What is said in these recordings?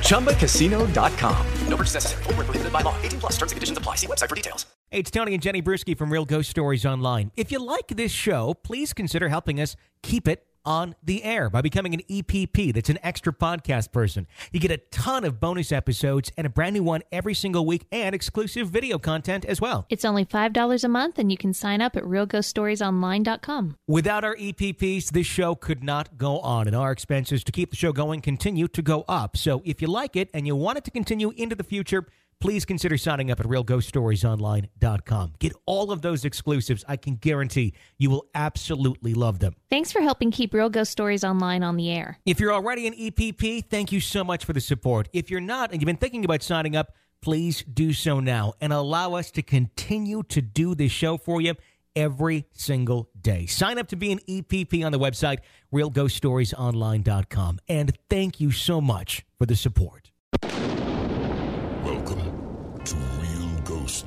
ChumbaCasino.com. No purchase necessary. Full prohibited by law. 18 plus terms and conditions apply. See website for details. Hey, it's Tony and Jenny Brueski from Real Ghost Stories Online. If you like this show, please consider helping us keep it on the air by becoming an EPP. That's an extra podcast person. You get a ton of bonus episodes and a brand new one every single week and exclusive video content as well. It's only $5 a month and you can sign up at realghoststoriesonline.com. Without our EPPs, this show could not go on and our expenses to keep the show going continue to go up. So if you like it and you want it to continue into the future, please consider signing up at realghoststoriesonline.com. Get all of those exclusives. I can guarantee you will absolutely love them. Thanks for helping keep Real Ghost Stories Online on the air. If you're already an EPP, thank you so much for the support. If you're not and you've been thinking about signing up, please do so now and allow us to continue to do this show for you every single day. Sign up to be an EPP on the website, realghoststoriesonline.com. And thank you so much for the support.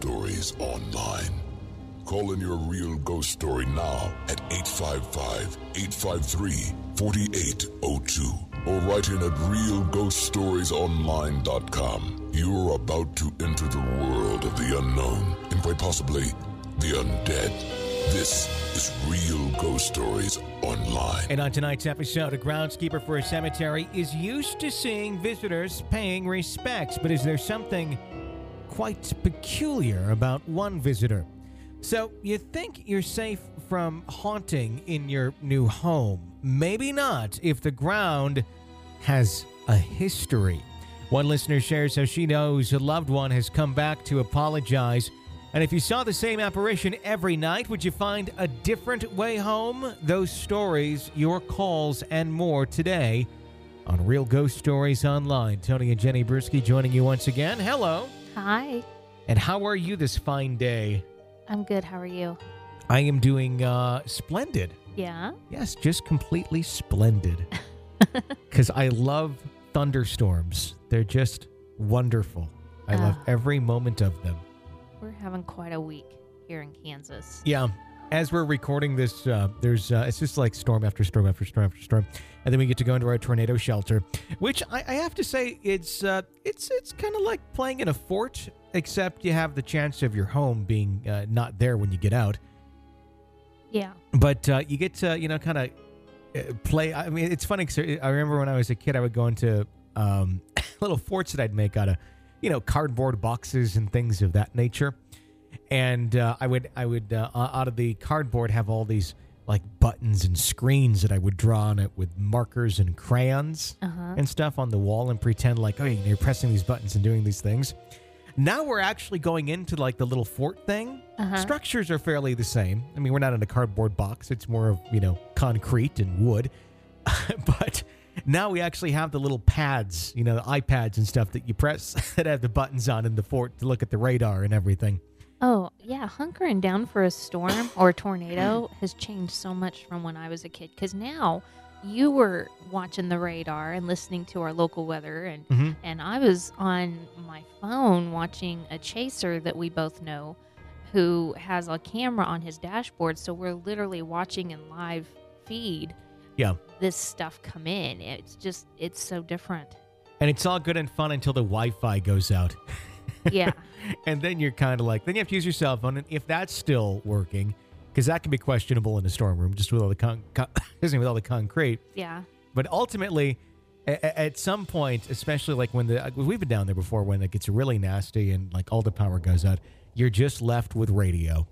Stories Online. Call in your real ghost story now at 855 853 4802 or write in at realghoststoriesonline.com. You're about to enter the world of the unknown and quite possibly the undead. This is Real Ghost Stories Online. And on tonight's episode, a groundskeeper for a cemetery is used to seeing visitors paying respects, but is there something quite peculiar about one visitor? So, you think you're safe from haunting in your new home? Maybe not if the ground has a history. One listener shares how she knows a loved one has come back to apologize. And if you saw the same apparition every night, would you find a different way home? Those stories, your calls, and more today on Real Ghost Stories Online. Tony and Jenny Brueski joining you once again. Hello. Hi. And how are you this fine day? I'm good. How are you? I am doing uh, splendid. Yeah. Yes, just completely splendid. Because I love thunderstorms. They're just wonderful. I love Ah. every moment of them. We're having quite a week here in Kansas. Yeah. As we're recording this, uh, there's uh, it's just like storm after storm after storm after storm, and then we get to go into our tornado shelter, which I, I have to say it's uh, it's it's kind of like playing in a fort, except you have the chance of your home being uh, not there when you get out. Yeah. but uh, you get to you know kind of uh, play i mean it's funny because i remember when i was a kid i would go into um, little forts that i'd make out of you know cardboard boxes and things of that nature and uh, i would i would uh, out of the cardboard have all these like buttons and screens that i would draw on it with markers and crayons Uh-huh. and stuff on the wall and pretend like oh you're pressing these buttons and doing these things. Now we're actually going into like the little fort thing. Uh-huh. structures are fairly the same. I mean we're not in a cardboard box. It's more of you know concrete and wood. But now we actually have the little pads you know the ipads and stuff that you press that have the buttons on in the fort to look at the radar and everything Oh, yeah. Hunkering down for a storm or a tornado has changed so much from when I was a kid. Because now you were watching the radar and listening to our local weather, and, Mhm. and I was on my phone watching a chaser that we both know who has a camera on his dashboard. So we're literally watching in live feed yeah this stuff come in. It's just, it's so different. and it's all good and fun until the wi-fi goes out Yeah. and then you're kind of like then you have to use your cell phone and if that's still working because that can be questionable in a storm room just with all the con- con- excuse me, with all the concrete yeah. but ultimately a- a- at some point especially like when the uh, we've been down there before when it gets really nasty and like all the power goes out you're just left with radio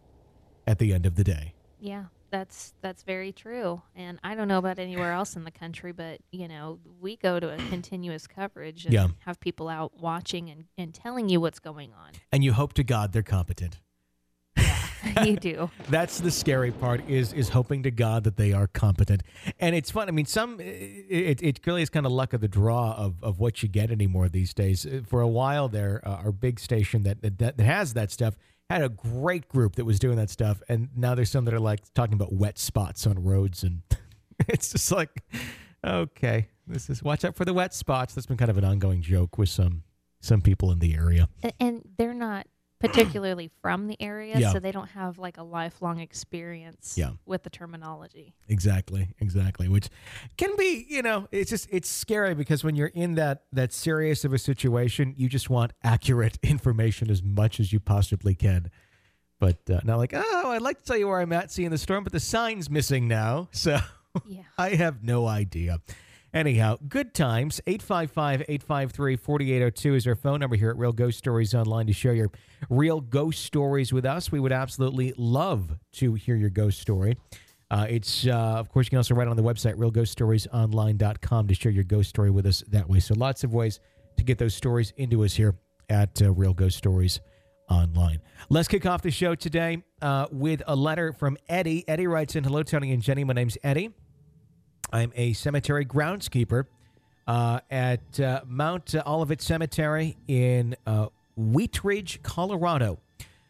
at the end of the day Yeah, that's that's very true. And I don't know about anywhere else in the country, but you know, we go to a continuous coverage and Yeah. have people out watching and, and telling you what's going on. and you hope to god they're competent you do. that's the scary part is is hoping to god that they are competent and it's fun i mean some it, it really is kind of luck of the draw of, of what you get anymore these days Uh, for a while there uh, our big station that, that that has that stuff had a great group that was doing that stuff, and now there's some that are like talking about wet spots on roads, and it's just like, okay, this is watch out for the wet spots. That's been kind of an ongoing joke with some some people in the area. And they're not particularly from the area, Yeah. so they don't have like a lifelong experience Yeah. with the terminology. Exactly, exactly. Which can be, you know, it's just it's scary because when you're in that that serious of a situation, you just want accurate information as much as you possibly can. But uh, not like, oh, I'd like to tell you where I'm at seeing the storm, but the sign's missing now, so Yeah. I have no idea. Anyhow, good times. 855 853 4802 is our phone number here at Real Ghost Stories Online to share your real ghost stories with us. We would absolutely love to hear your ghost story. Uh, it's, uh, of course, you can also write on the website, realghoststoriesonline.com, to share your ghost story with us that way. So lots of ways to get those stories into us here at uh, Real Ghost Stories Online. Let's kick off the show today uh, with a letter from Eddie. Eddie writes in Hello, Tony and Jenny. My name's Eddie. I'm a cemetery groundskeeper uh, at uh, Mount Olivet Cemetery in uh, Wheat Ridge, Colorado.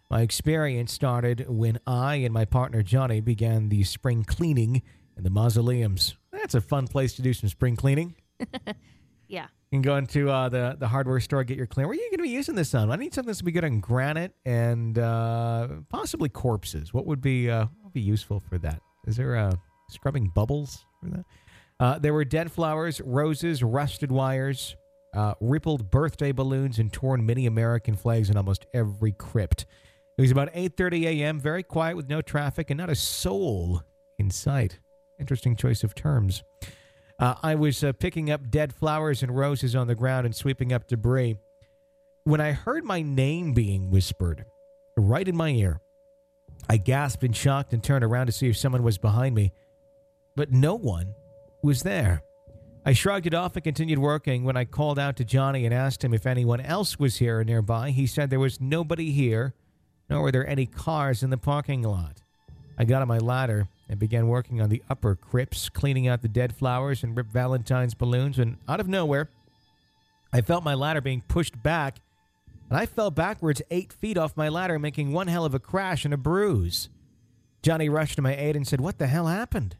My experience started when I and my partner Johnny began the spring cleaning in the mausoleums. That's a fun place to do some spring cleaning. Yeah. You can go into uh, the the hardware store, get your clean. Where are you going to be using this on? I need something that's going to be good on granite and uh, possibly corpses. What would be uh, what would be useful for that? Is there uh, scrubbing bubbles Uh, there were dead flowers, roses, rusted wires, uh, rippled birthday balloons, and torn mini American flags in almost every crypt. It was about 8:30 a.m. Very quiet with no traffic and not a soul in sight. Interesting choice of terms. Uh, I was uh, picking up dead flowers and roses on the ground and sweeping up debris when I heard my name being whispered right in my ear. I gasped in shock and turned around to see if someone was behind me, but no one was there. I shrugged it off and continued working. When I called out to Johnny and asked him if anyone else was here or nearby, he said there was nobody here, nor were there any cars in the parking lot. I got on my ladder and began working on the upper crypts, cleaning out the dead flowers and ripped Valentine's balloons. And out of nowhere, I felt my ladder being pushed back, and I fell backwards eight feet off my ladder, making one hell of a crash and a bruise. Johnny rushed to my aid and said, What the hell happened?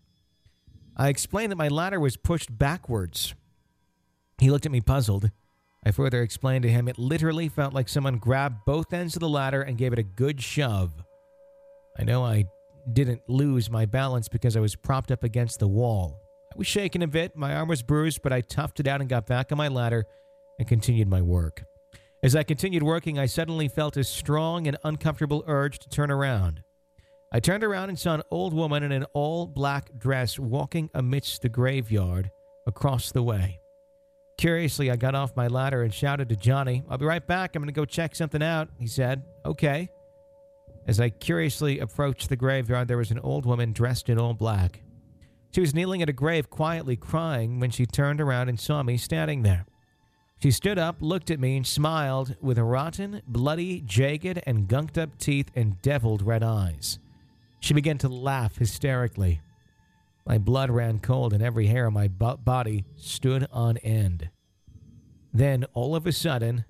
I explained that my ladder was pushed backwards. He looked at me puzzled. I further explained to him it literally felt like someone grabbed both ends of the ladder and gave it a good shove. I know I didn't lose my balance because I was propped up against the wall. I was shaking a bit, my arm was bruised, but I toughed it out and got back on my ladder and continued my work. As I continued working, I suddenly felt a strong and uncomfortable urge to turn around. I turned around and saw an old woman in an all black dress walking amidst the graveyard across the way. Curiously, I got off my ladder and shouted to Johnny, I'll be right back. I'm going to go check something out. He said, Okay. As I curiously approached the graveyard, there was an old woman dressed in all black. She was kneeling at a grave, quietly crying, when she turned around and saw me standing there. She stood up, looked at me, and smiled with rotten, bloody, jagged, and gunked up teeth and deviled red eyes. She began to laugh hysterically. My blood ran cold, and every hair on my bo- body stood on end. Then, all of a sudden,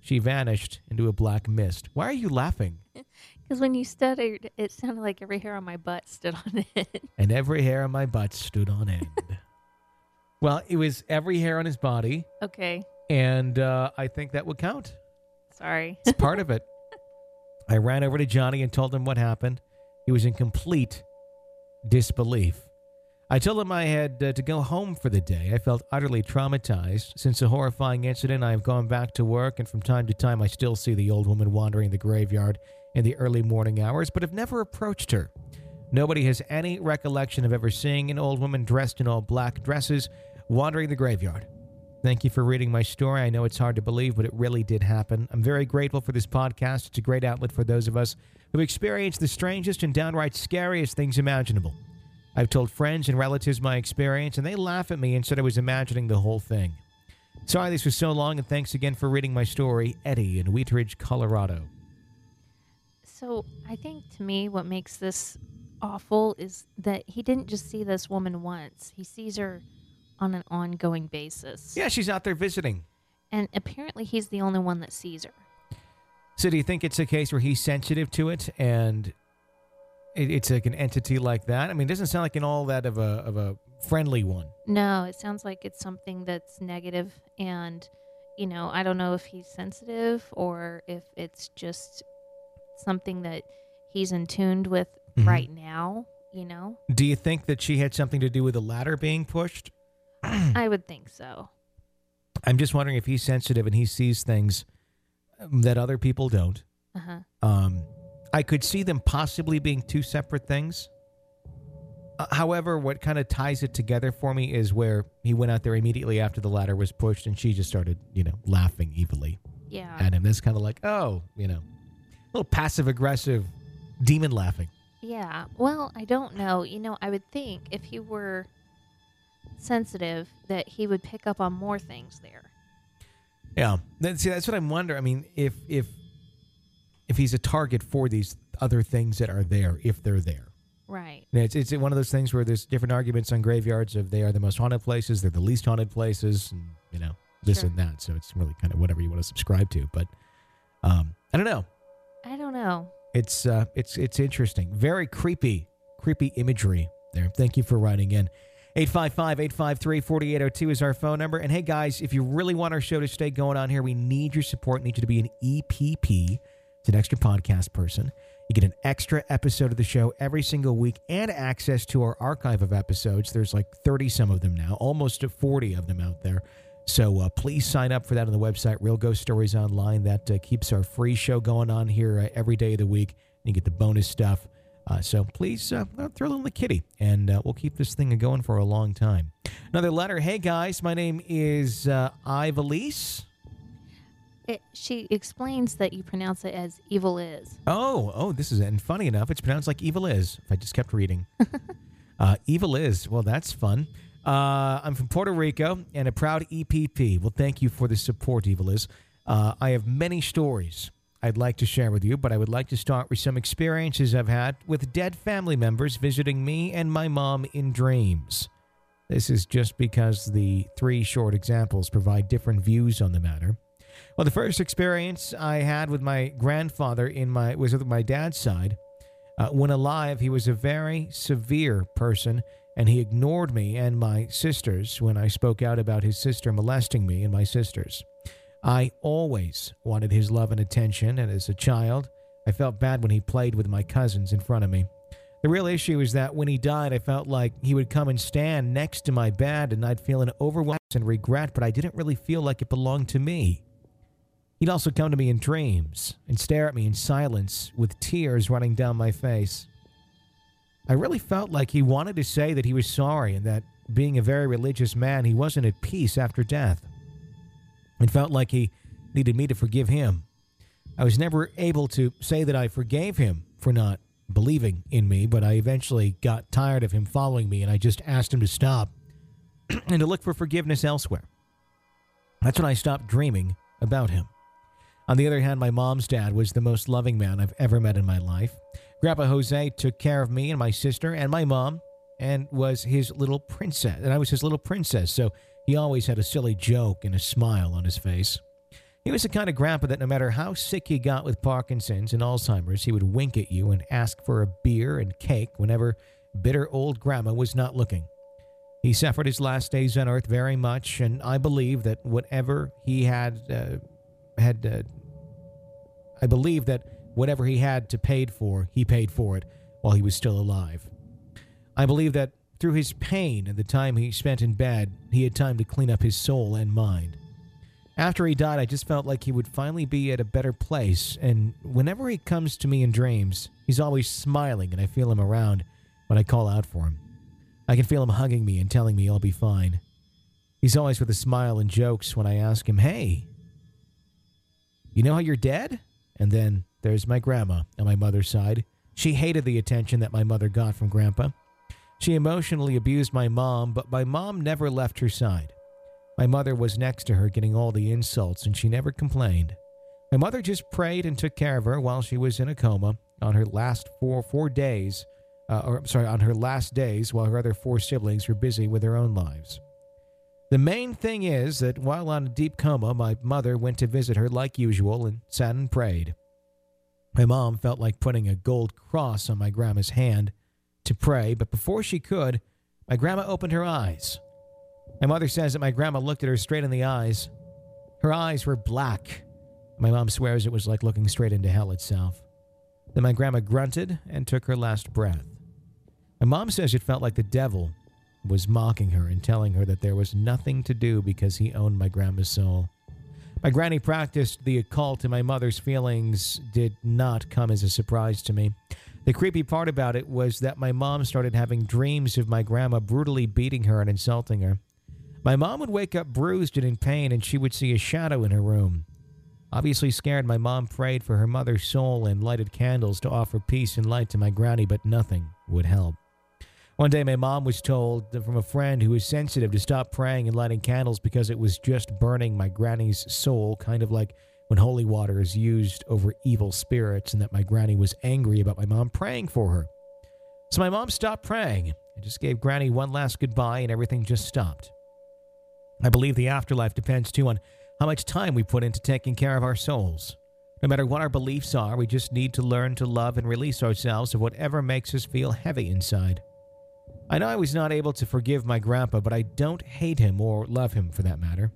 she vanished into a black mist. Why are you laughing? Because when you stuttered, it sounded like every hair on my butt stood on end. and every hair on my butt stood on end. well, it was every hair on his body, okay. and uh, I think that would count. Sorry. It's part of it. I ran over to Johnny and told him what happened. He was in complete disbelief. I told him I had uh, to go home for the day. I felt utterly traumatized. Since the horrifying incident, I have gone back to work, and from time to time, I still see the old woman wandering the graveyard in the early morning hours, but have never approached her. Nobody has any recollection of ever seeing an old woman dressed in all black dresses wandering the graveyard. Thank you for reading my story. I know it's hard to believe, but it really did happen. I'm very grateful for this podcast. It's a great outlet for those of us who experienced the strangest and downright scariest things imaginable. I've told friends and relatives my experience, and they laugh at me and said I was imagining the whole thing. Sorry this was so long, and thanks again for reading my story, Eddie in Wheat Ridge, Colorado. So I think to me, what makes this awful is that he didn't just see this woman once, he sees her on an ongoing basis. Yeah, she's out there visiting. And apparently, he's the only one that sees her. So do you think it's a case where he's sensitive to it and it, it's like an entity like that? I mean, it doesn't sound like an all that of a of a friendly one. No, it sounds like it's something that's negative and you know, I don't know if he's sensitive or if it's just something that he's in tuned with Mhm. right now, you know? Do you think that she had something to do with the ladder being pushed? I would think so. I'm just wondering if he's sensitive and he sees things that other people don't. Uh-huh. Um, I could see them possibly being two separate things. Uh, however, what kind of ties it together for me is where he went out there immediately after the ladder was pushed and she just started, you know, laughing evilly Yeah. at him. That's kind of like, oh, you know, a little passive aggressive demon laughing. Yeah. Well, I don't know. You know, I would think if he were sensitive that he would pick up on more things there. Yeah, that, see, that's what I'm wondering. I mean, if if if he's a target for these other things that are there, if they're there, Right. And it's it's one of those things where there's different arguments on graveyards of they are the most haunted places, they're the least haunted places, and you know this Sure. and that. So it's really kind of whatever you want to subscribe to. But um, I don't know. I don't know. It's uh, it's it's interesting. Very creepy, creepy imagery there. Thank you for writing in. 855-853-4802 is our phone number. And hey guys, if you really want our show to stay going on here, we need your support. Need you to be an EPP. It's an extra podcast person. You get an extra episode of the show every single week and access to our archive of episodes. There's like 30 some of them now, almost 40 of them out there. So uh, please sign up for that on the website, Real Ghost Stories Online. That uh, keeps our free show going on here uh, every day of the week. And You get the bonus stuff. Uh, so please uh, throw little in the kitty, and uh, we'll keep this thing going for a long time. Another letter. Hey guys, my name is uh, Ivalise. It, she explains that you pronounce it as evil is. Oh, oh, this is and funny enough, it's pronounced like evil is. If I just kept reading, uh, evil is. Well, that's fun. Uh, I'm from Puerto Rico and a proud EPP. Well, thank you for the support, evil is. Uh, I have many stories I'd like to share with you, but I would like to start with some experiences I've had with dead family members visiting me and my mom in dreams. This is just because the three short examples provide different views on the matter. Well, the first experience I had with my grandfather in my was with my dad's side. Uh, when alive, he was a very severe person, and he ignored me and my sisters when I spoke out about his sister molesting me and my sisters. I always wanted his love and attention, and as a child, I felt bad when he played with my cousins in front of me. The real issue is that when he died, I felt like he would come and stand next to my bed, and I'd feel an overwhelming and regret, but I didn't really feel like it belonged to me. He'd also come to me in dreams and stare at me in silence with tears running down my face. I really felt like he wanted to say that he was sorry and that, being a very religious man, he wasn't at peace after death. It felt like he needed me to forgive him. I was never able to say that I forgave him for not believing in me, but I eventually got tired of him following me and I just asked him to stop and to look for forgiveness elsewhere. That's when I stopped dreaming about him. On the other hand, my mom's dad was the most loving man I've ever met in my life. Grandpa Jose took care of me and my sister and my mom and was his little princess. And I was his little princess, so he always had a silly joke and a smile on his face. He was the kind of grandpa that no matter how sick he got with Parkinson's and Alzheimer's, he would wink at you and ask for a beer and cake whenever bitter old grandma was not looking. He suffered his last days on earth very much, and I believe that whatever he had uh, had, uh, I believe that whatever he had to paid for, he paid for it while he was still alive. I believe that through his pain and the time he spent in bed, he had time to clean up his soul and mind. After he died, I just felt like he would finally be at a better place, and whenever he comes to me in dreams, he's always smiling, and I feel him around when I call out for him. I can feel him hugging me and telling me I'll be fine. He's always with a smile and jokes when I ask him, Hey, you know how you're dead? And then there's my grandma on my mother's side. She hated the attention that my mother got from grandpa. She emotionally abused my mom, but my mom never left her side. My mother was next to her getting all the insults, and she never complained. My mother just prayed and took care of her while she was in a coma on her last four four days, uh, or sorry, on her last days while her other four siblings were busy with their own lives. The main thing is that while on a deep coma, my mother went to visit her like usual and sat and prayed. My mom felt like putting a gold cross on my grandma's hand to pray, but before she could, my grandma opened her eyes. My mother says that my grandma looked at her straight in the eyes. Her eyes were black. My mom swears it was like looking straight into hell itself. Then my grandma grunted and took her last breath. My mom says it felt like the devil was mocking her and telling her that there was nothing to do because he owned my grandma's soul. My granny practiced the occult, and my mother's feelings did not come as a surprise to me. The creepy part about it was that my mom started having dreams of my grandma brutally beating her and insulting her. My mom would wake up bruised and in pain, and she would see a shadow in her room. Obviously scared, my mom prayed for her mother's soul and lighted candles to offer peace and light to my granny, but nothing would help. One day, my mom was told from a friend who was sensitive to stop praying and lighting candles because it was just burning my granny's soul, kind of like when holy water is used over evil spirits, and that my granny was angry about my mom praying for her. So my mom stopped praying and just gave granny one last goodbye, and everything just stopped. I believe the afterlife depends too on how much time we put into taking care of our souls. No matter what our beliefs are, we just need to learn to love and release ourselves of whatever makes us feel heavy inside. I know I was not able to forgive my grandpa, but I don't hate him or love him for that matter.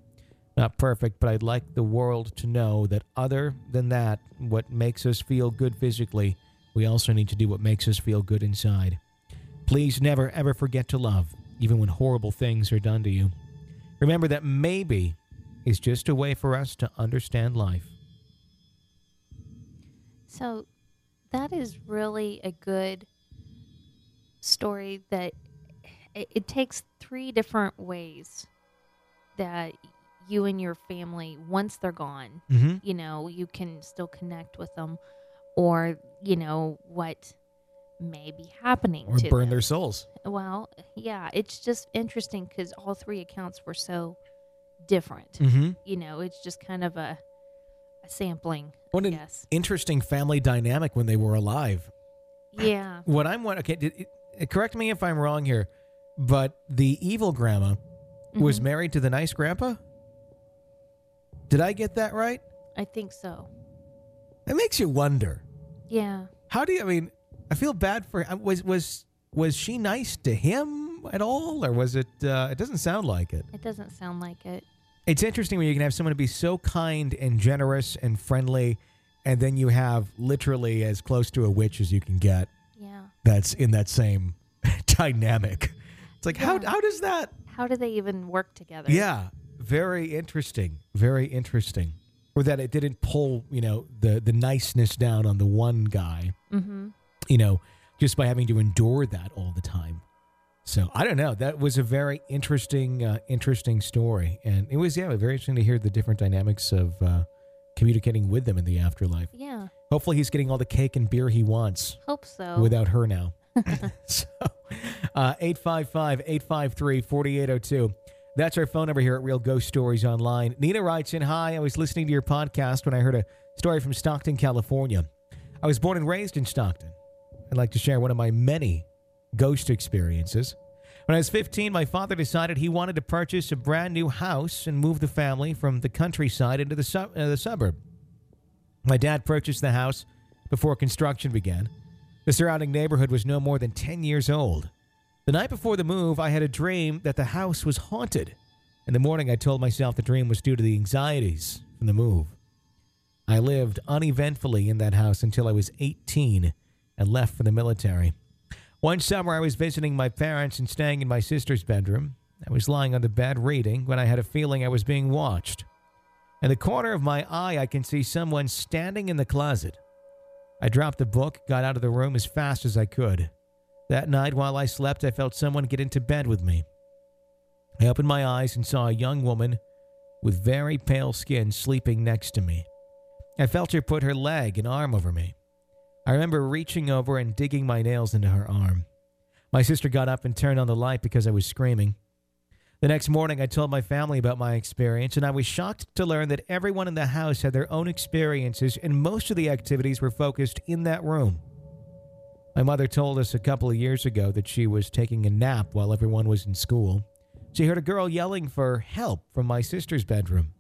Not perfect, but I'd like the world to know that other than that, what makes us feel good physically, we also need to do what makes us feel good inside. Please never ever forget to love, even when horrible things are done to you. Remember that maybe is just a way for us to understand life. So that is really a good story that it, it takes three different ways that you and your family once they're gone Mm-hmm. you know you can still connect with them or you know what may be happening Or to burn them. their souls. well yeah it's just interesting because all three accounts were so different Mm-hmm. you know it's just kind of a, a sampling What an interesting family dynamic when they were alive. yeah What I'm what okay, did, it, correct me if I'm wrong here, but the evil grandma was Mhm. married to the nice grandpa. Did I get that right? i think so It makes you wonder. yeah How do you? I mean, I feel bad for. uh, Was was was she nice to him at all, or was it? Uh, it doesn't sound like it. it doesn't sound like it It's interesting when you can have someone be so kind and generous and friendly, and then you have literally as close to a witch as you can get. yeah That's in that same dynamic. It's like how how does that? how do they even work together Yeah, very interesting. Very interesting. Or that it didn't pull, you know, the the niceness down on the one guy. mm-hmm you know, just by having to endure that all the time. So I don't know. That was a very interesting, uh, interesting story, and it was yeah, very interesting to hear the different dynamics of uh, communicating with them in the afterlife. yeah Hopefully, he's getting all the cake and beer he wants hope so without her now. so, uh, 855 853 4802. That's our phone number here at Real Ghost Stories Online. Nina writes in Hi, I was listening to your podcast when I heard a story from Stockton, California. I was born and raised in Stockton. I'd like to share one of my many ghost experiences. When I was 15, my father decided he wanted to purchase a brand new house and move the family from the countryside into the, uh, the suburb. My dad purchased the house before construction began. The surrounding neighborhood was no more than 10 years old. The night before the move, I had a dream that the house was haunted. In the morning, I told myself the dream was due to the anxieties from the move. I lived uneventfully in that house until I was 18 and left for the military. One summer, I was visiting my parents and staying in my sister's bedroom. I was lying on the bed reading when I had a feeling I was being watched. In the corner of my eye, I can see someone standing in the closet. I dropped the book, got out of the room as fast as I could. That night, while I slept, I felt someone get into bed with me. I opened my eyes and saw a young woman with very pale skin sleeping next to me. I felt her put her leg and arm over me. I remember reaching over and digging my nails into her arm. My sister got up and turned on the light because I was screaming. The next morning, I told my family about my experience, and I was shocked to learn that everyone in the house had their own experiences, and most of the activities were focused in that room. My mother told us a couple of years ago that she was taking a nap while everyone was in school. She heard a girl yelling for help from my sister's bedroom.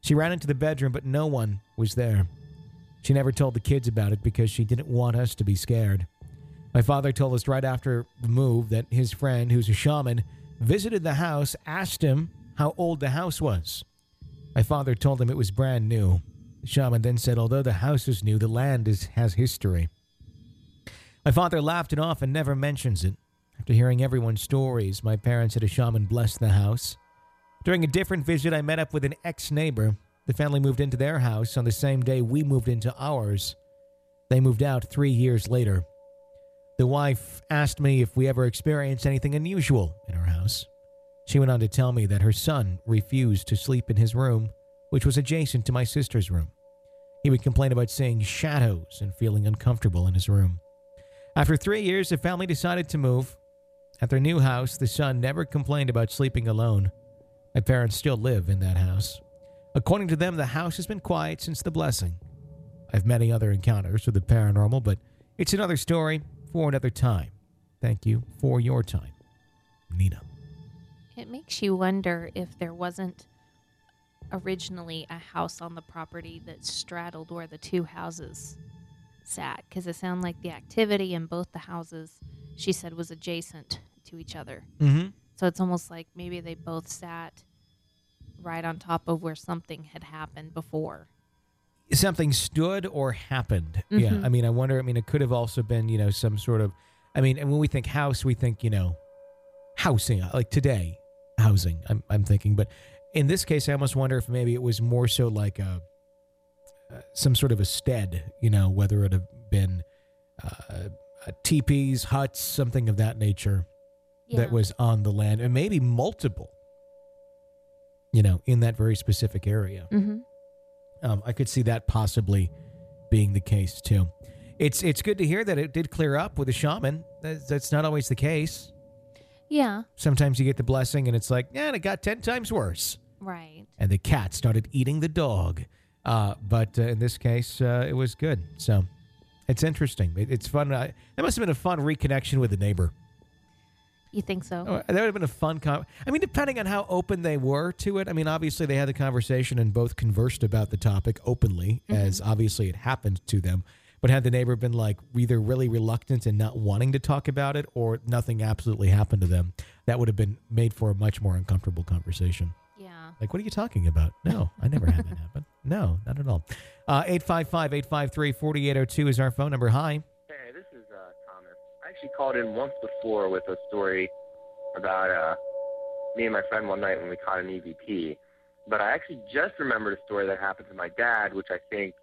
She ran into the bedroom, but no one was there. She never told the kids about it because she didn't want us to be scared. My father told us right after the move that his friend, who's a shaman, visited the house, asked him how old the house was. My father told him it was brand new. The shaman then said, although the house is new, the land is, has history. My father laughed it off and never mentions it. After hearing everyone's stories, my parents had a shaman bless the house. During a different visit, I met up with an ex neighbor. The family moved into their house on the same day we moved into ours. They moved out three years later. The wife asked me if we ever experienced anything unusual in our house. She went on to tell me that her son refused to sleep in his room, which was adjacent to my sister's room. He would complain about seeing shadows and feeling uncomfortable in his room. After three years, the family decided to move. At their new house, the son never complained about sleeping alone. My parents still live in that house. According to them, the house has been quiet since the blessing. I've many other encounters with the paranormal, but it's another story for another time. Thank you for your time. Nina. It makes you wonder if there wasn't originally a house on the property that straddled where the two houses sat, because it sounded like the activity in both the houses, she said, was adjacent to each other. Mm-hmm. So it's almost like maybe they both sat right on top of where something had happened before. Something stood or happened. Yeah. Mhm. I mean, I wonder. I mean, it could have also been, you know, some sort of. I mean, and when we think house, we think, you know, housing, like today, housing. I'm, I'm thinking, but in this case, I almost wonder if maybe it was more so like a, uh, some sort of a stead. You know, whether it have been uh, uh, teepees, huts, something of that nature. that was on the land, and maybe multiple, you know, in that very specific area. Mm-hmm. Um, I could see that possibly being the case too. It's it's good to hear that it did clear up with a shaman. That's, that's not always the case. Yeah. Sometimes you get the blessing, and it's like, yeah, and it got ten times worse. Right. And the cat started eating the dog. Uh, but uh, in this case, uh, it was good. So it's interesting. It, it's fun. That must have been a fun reconnection with the neighbor. You think so? Oh, that would have been a fun con. I mean, depending on how open they were to it. I mean, obviously they had the conversation and both conversed about the topic openly, as obviously it happened to them. But had the neighbor been like either really reluctant and not wanting to talk about it, or nothing absolutely happened to them, that would have been made for a much more uncomfortable conversation. Yeah. Like, what are you talking about? No, I never had that happen. No, not at all. Uh, 855 853 4802 is our phone number. Hi. Hey, this is uh, Thomas. I actually called in once before with a story about uh, me and my friend one night when we caught an EVP. But I actually just remembered a story that happened to my dad, which I think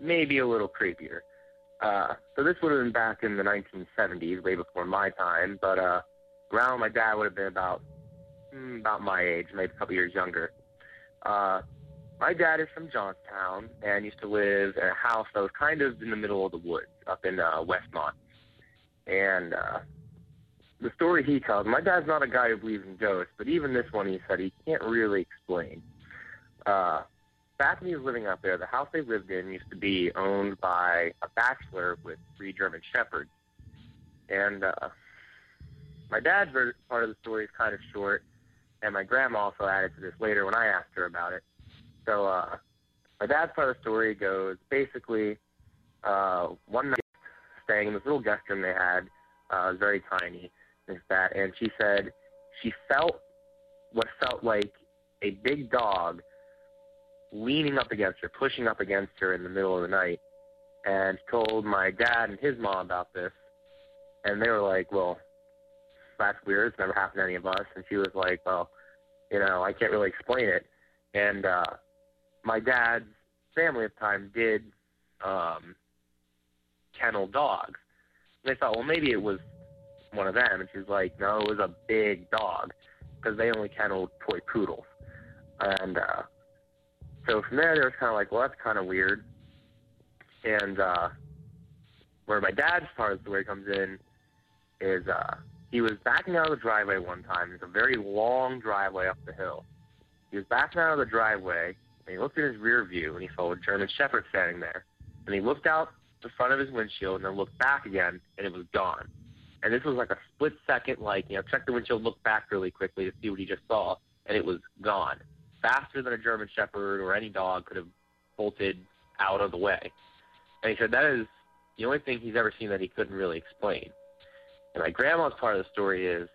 may be a little creepier. Uh, so this would have been back in the 1970s, way before my time. But uh, around my dad would have been about about my age, maybe a couple years younger. Uh, my dad is from Johnstown and used to live in a house that was kind of in the middle of the woods up in uh, Westmont. And uh, the story he tells, my dad's not a guy who believes in ghosts, but even this one he said he can't really explain. Uh, back when he was living out there, the house they lived in used to be owned by a bachelor with three German shepherds. And uh, my dad's part of the story is kind of short, and my grandma also added to this later when I asked her about it. So uh, my dad's part of the story goes basically uh, one night staying in this little guest room they had, uh, was very tiny, is that, and she said she felt what felt like a big dog leaning up against her, pushing up against her in the middle of the night, and told my dad and his mom about this, and they were like, "Well, that's weird. It's never happened to any of us." And she was like, "Well, you know, I can't really explain it." And uh, my dad's family at the time did um, kennel dogs. And they thought, well, maybe it was one of them. And she was like, no, it was a big dog because they only kenneled toy poodles. And uh, so from there, they were kind of like, well, that's kind of weird. And uh, where my dad's part of the story comes in is uh, he was backing out of the driveway one time. It's a very long driveway up the hill. He was backing out of the driveway, and he looked in his rear view, and he saw a German Shepherd standing there. And he looked out the front of his windshield, and then looked back again, and it was gone. And this was like a split second, like, you know, check the windshield, look back really quickly to see what he just saw, and it was gone. Faster than a German Shepherd or any dog could have bolted out of the way. And he said that is the only thing he's ever seen that he couldn't really explain. And my grandma's part of the story is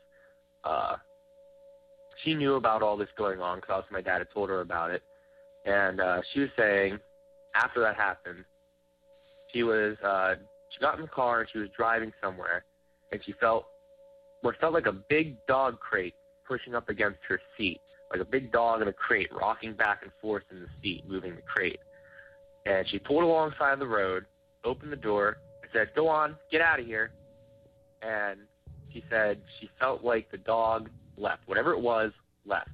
uh, she knew about all this going on because my dad had told her about it. And uh, she was saying after that happened, she was uh, she got in the car and she was driving somewhere, and she felt what felt like a big dog crate pushing up against her seat, like a big dog in a crate rocking back and forth in the seat, moving the crate. And she pulled alongside the road, opened the door, and said, "Go on, get out of here." And she said she felt like the dog left, whatever it was, left.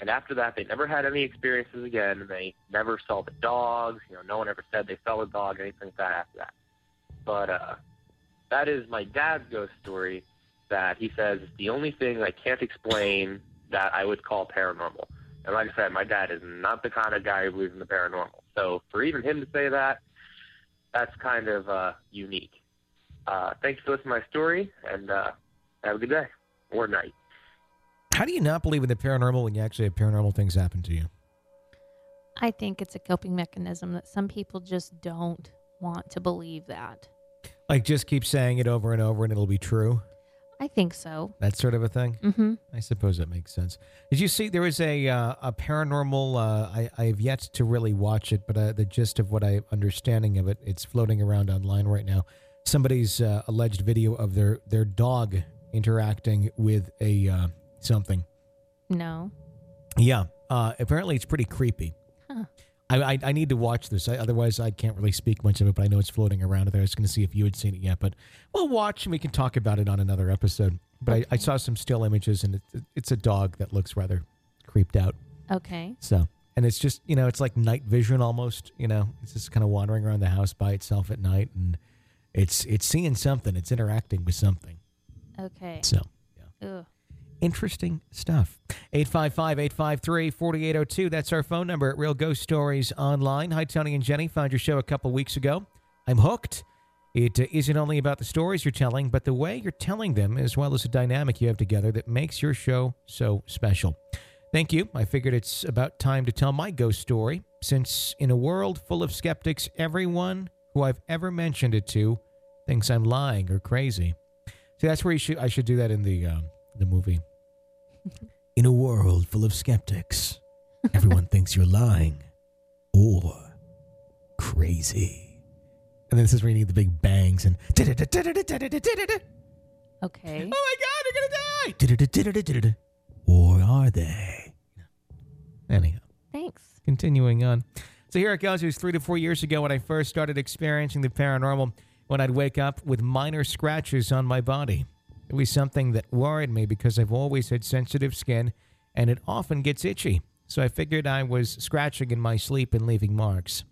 And after that, they never had any experiences again, they never saw the dogs. You know, no one ever said they saw a dog, anything like that after that. But uh, that is my dad's ghost story. That he says is the only thing I can't explain that I would call paranormal. And like I said, my dad is not the kind of guy who believes in the paranormal. So for even him to say that, that's kind of uh, unique. Uh, thanks for listening to my story, and uh, have a good day or night. How do you not believe in the paranormal when you actually have paranormal things happen to you? I think it's a coping mechanism that some people just don't want to believe that. Like, just keep saying it over and over and it'll be true? I think so. That sort of a thing? Mm-hmm. I suppose that makes sense. Did you see there was a uh, a paranormal? Uh, I I have yet to really watch it, but uh, the gist of what I understanding of it, it's floating around online right now. Somebody's uh, alleged video of their their dog interacting with a uh, something. No. Yeah, uh, apparently it's pretty creepy. Huh. I, I I need to watch this. I, otherwise, I can't really speak much of it. But I know it's floating around there. I was going to see if you had seen it yet. But we'll watch and we can talk about it on another episode. But I, I saw some still images, and it, it's a dog that looks rather creeped out. Okay. So, and it's just you know, it's like night vision almost. You know, it's just kind of wandering around the house by itself at night, and it's it's seeing something. It's interacting with something. Okay. So, yeah Ugh. interesting stuff. 855 853 4802. That's our phone number at Real Ghost Stories Online. Hi, Tony and Jenny. Found your show a couple weeks ago. I'm hooked. It uh, isn't only about the stories you're telling, but the way you're telling them, as well as the dynamic you have together that makes your show so special. Thank you. I figured it's about time to tell my ghost story, since in a world full of skeptics, everyone who I've ever mentioned it to thinks I'm lying or crazy. See, that's where you should I should do that in the um, the movie. In a world full of skeptics, everyone thinks you're lying or crazy. And then this is where you need the big bangs and Okay. oh my god, you're gonna die! Or are they? Anyhow. Thanks. Continuing on. So here it goes. It was three to four years ago when I first started experiencing the paranormal when I'd wake up with minor scratches on my body. It was something that worried me because I've always had sensitive skin and it often gets itchy. So I figured I was scratching in my sleep and leaving marks.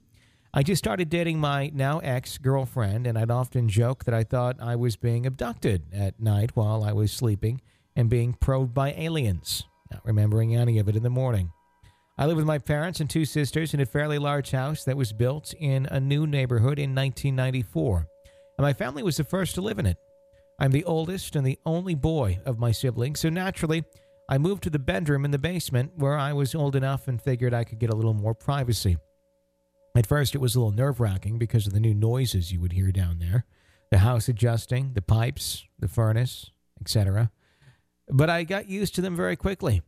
I just started dating my now ex girlfriend, and I'd often joke that I thought I was being abducted at night while I was sleeping and being probed by aliens, not remembering any of it in the morning. I live with my parents and two sisters in a fairly large house that was built in a new neighborhood in 1994, and my family was the first to live in it. I'm the oldest and the only boy of my siblings, so naturally, I moved to the bedroom in the basement where I was old enough and figured I could get a little more privacy. At first, it was a little nerve wracking because of the new noises you would hear down there the house adjusting, the pipes, the furnace, etc. But I got used to them very quickly.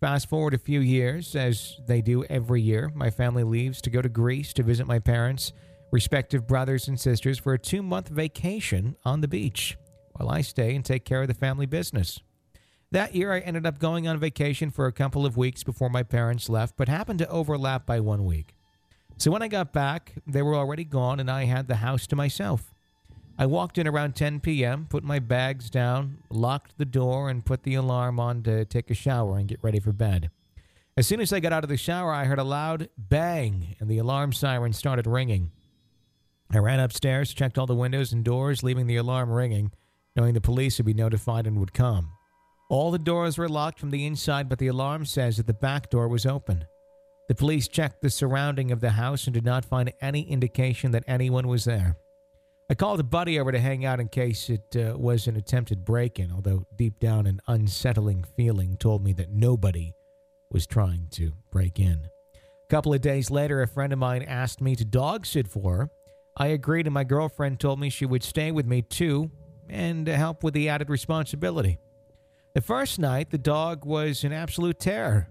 Fast forward a few years, as they do every year, my family leaves to go to Greece to visit my parents, respective brothers and sisters, for a two month vacation on the beach, while I stay and take care of the family business. That year, I ended up going on vacation for a couple of weeks before my parents left, but happened to overlap by one week. So when I got back, they were already gone and I had the house to myself. I walked in around 10 p.m., put my bags down, locked the door, and put the alarm on to take a shower and get ready for bed. As soon as I got out of the shower, I heard a loud bang and the alarm siren started ringing. I ran upstairs, checked all the windows and doors, leaving the alarm ringing, knowing the police would be notified and would come. All the doors were locked from the inside, but the alarm says that the back door was open. The police checked the surrounding of the house and did not find any indication that anyone was there. I called a buddy over to hang out in case it uh, was an attempted break in, although deep down an unsettling feeling told me that nobody was trying to break in. A couple of days later, a friend of mine asked me to dog sit for her. I agreed, and my girlfriend told me she would stay with me too and help with the added responsibility. The first night, the dog was in absolute terror,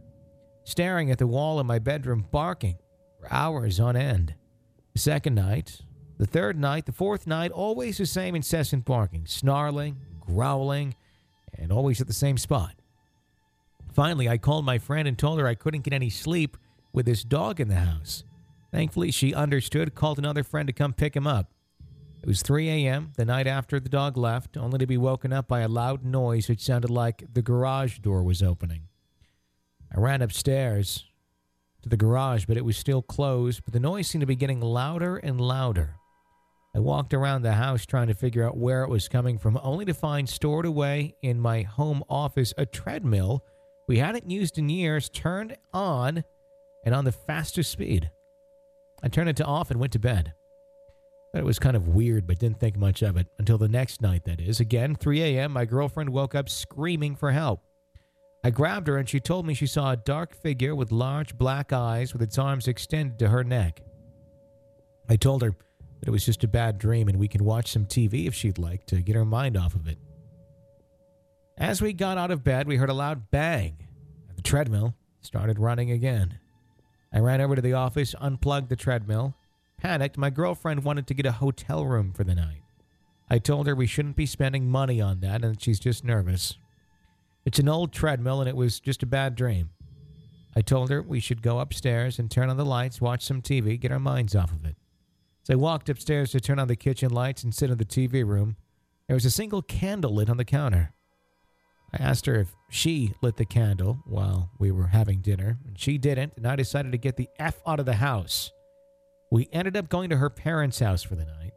staring at the wall in my bedroom, barking for hours on end. The second night, the third night, the fourth night, always the same incessant barking, snarling, growling, and always at the same spot. Finally, I called my friend and told her I couldn't get any sleep with this dog in the house. Thankfully, she understood, called another friend to come pick him up. It was 3 a.m., the night after the dog left, only to be woken up by a loud noise which sounded like the garage door was opening. I ran upstairs to the garage, but it was still closed, but the noise seemed to be getting louder and louder. I walked around the house trying to figure out where it was coming from, only to find stored away in my home office a treadmill we hadn't used in years turned on and on the fastest speed. I turned it to off and went to bed. Thought it was kind of weird, but didn't think much of it until the next night, that is. Again, 3 a.m., my girlfriend woke up screaming for help. I grabbed her and she told me she saw a dark figure with large black eyes with its arms extended to her neck. I told her that it was just a bad dream and we can watch some TV if she'd like to get her mind off of it. As we got out of bed, we heard a loud bang, and the treadmill started running again. I ran over to the office, unplugged the treadmill. Panicked, my girlfriend wanted to get a hotel room for the night. I told her we shouldn't be spending money on that and she's just nervous. It's an old treadmill and it was just a bad dream. I told her we should go upstairs and turn on the lights, watch some TV, get our minds off of it. As I walked upstairs to turn on the kitchen lights and sit in the TV room, there was a single candle lit on the counter. I asked her if she lit the candle while we were having dinner, and she didn't, and I decided to get the F out of the house. We ended up going to her parents' house for the night.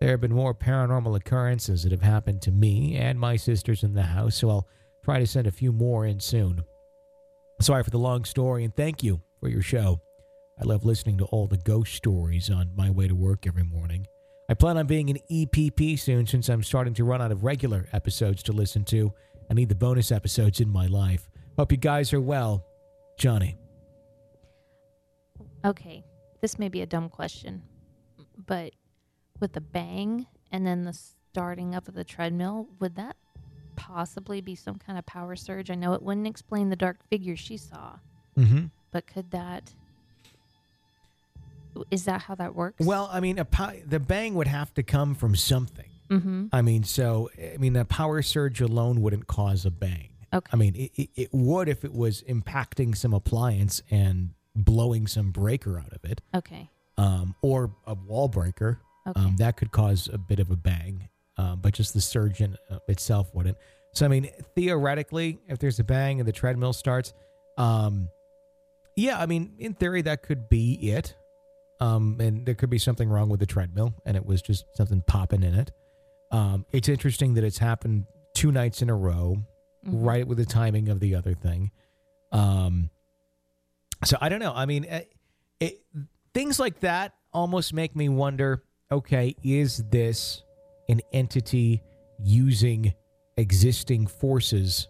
There have been more paranormal occurrences that have happened to me and my sisters in the house, so I'll try to send a few more in soon. Sorry for the long story, and thank you for your show. I love listening to all the ghost stories on my way to work every morning. I plan on being an EPP soon since I'm starting to run out of regular episodes to listen to I need the bonus episodes in my life. Hope you guys are well. Johnny. Okay, this may be a dumb question, but with the bang and then the starting up of the treadmill, would that possibly be some kind of power surge? I know it wouldn't explain the dark figure she saw, Mm-hmm. but could that? Is that how that works? Well, I mean, po- the bang would have to come from something. mm-hmm. I mean, so I mean, a power surge alone wouldn't cause a bang. Okay. I mean, it, it, it would if it was impacting some appliance and blowing some breaker out of it, Okay. um, or a wall breaker. Okay. Um, that could cause a bit of a bang, um, but just the surge in uh, itself wouldn't. So, I mean, theoretically, if there's a bang and the treadmill starts, um, yeah, I mean, in theory, that could be it. Um, and there could be something wrong with the treadmill, and it was just something popping in it. Um, it's interesting that it's happened two nights in a row, Mhm. right with the timing of the other thing. Um, so I don't know. I mean, it, it, things like that almost make me wonder. Okay, is this an entity using existing forces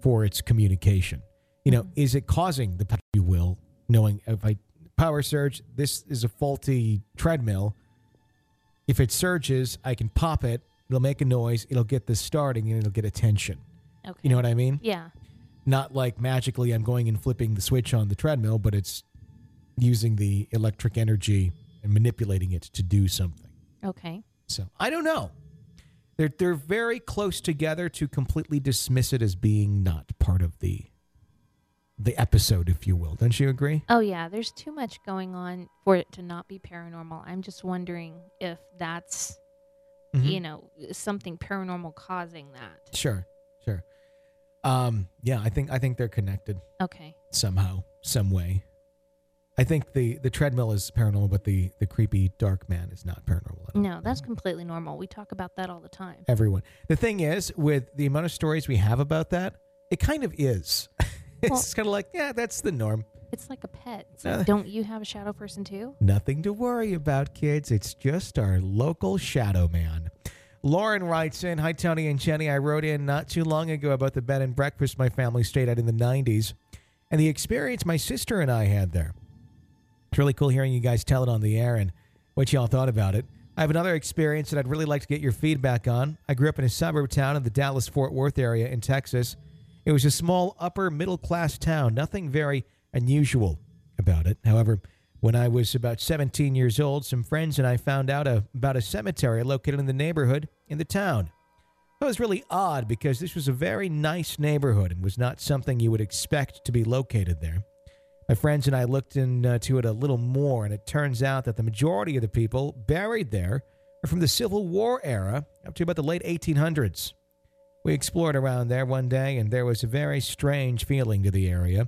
for its communication? You know, is it causing the, you will, knowing if I power surge, this is a faulty treadmill. If it surges, I can pop it. It'll make a noise. It'll get this starting, and it'll get attention. Okay. You know what I mean? Yeah. Not like magically I'm going and flipping the switch on the treadmill, but it's using the electric energy and manipulating it to do something. Okay. So I don't know. They're they're very close together to completely dismiss it as being not part of the the episode, if you will. Don't you agree? Oh yeah, there's too much going on for it to not be paranormal. I'm just wondering if that's Mm-hmm. you know something paranormal causing that. Sure, sure. Um, yeah, I think I think they're connected Okay. somehow, some way. I think the the treadmill is paranormal, but the the creepy dark man is not paranormal. At all. No, that's completely normal. We talk about that all the time. everyone. The thing is, with the amount of stories we have about that, it kind of is. it's Well- kind of like, yeah, that's the norm. It's like a pet. It's Uh, don't you have a shadow person too? Nothing to worry about, kids. It's just our local shadow man. Lauren writes in Hi, Tony and Jenny. I wrote in not too long ago about the bed and breakfast my family stayed at in the 90s and the experience my sister and I had there. It's really cool hearing you guys tell it on the air and what y'all thought about it. I have another experience that I'd really like to get your feedback on. I grew up in a suburb town in the Dallas Fort Worth area in Texas. It was a small upper middle class town, nothing very unusual about it. However, when I was about 17 years old, some friends and I found out a, about a cemetery located in the neighborhood in the town. It was really odd because this was a very nice neighborhood and was not something you would expect to be located there. My friends and I looked into it a little more, and it turns out that the majority of the people buried there are from the Civil War era up to about the late 1800s. We explored around there one day, and there was a very strange feeling to the area.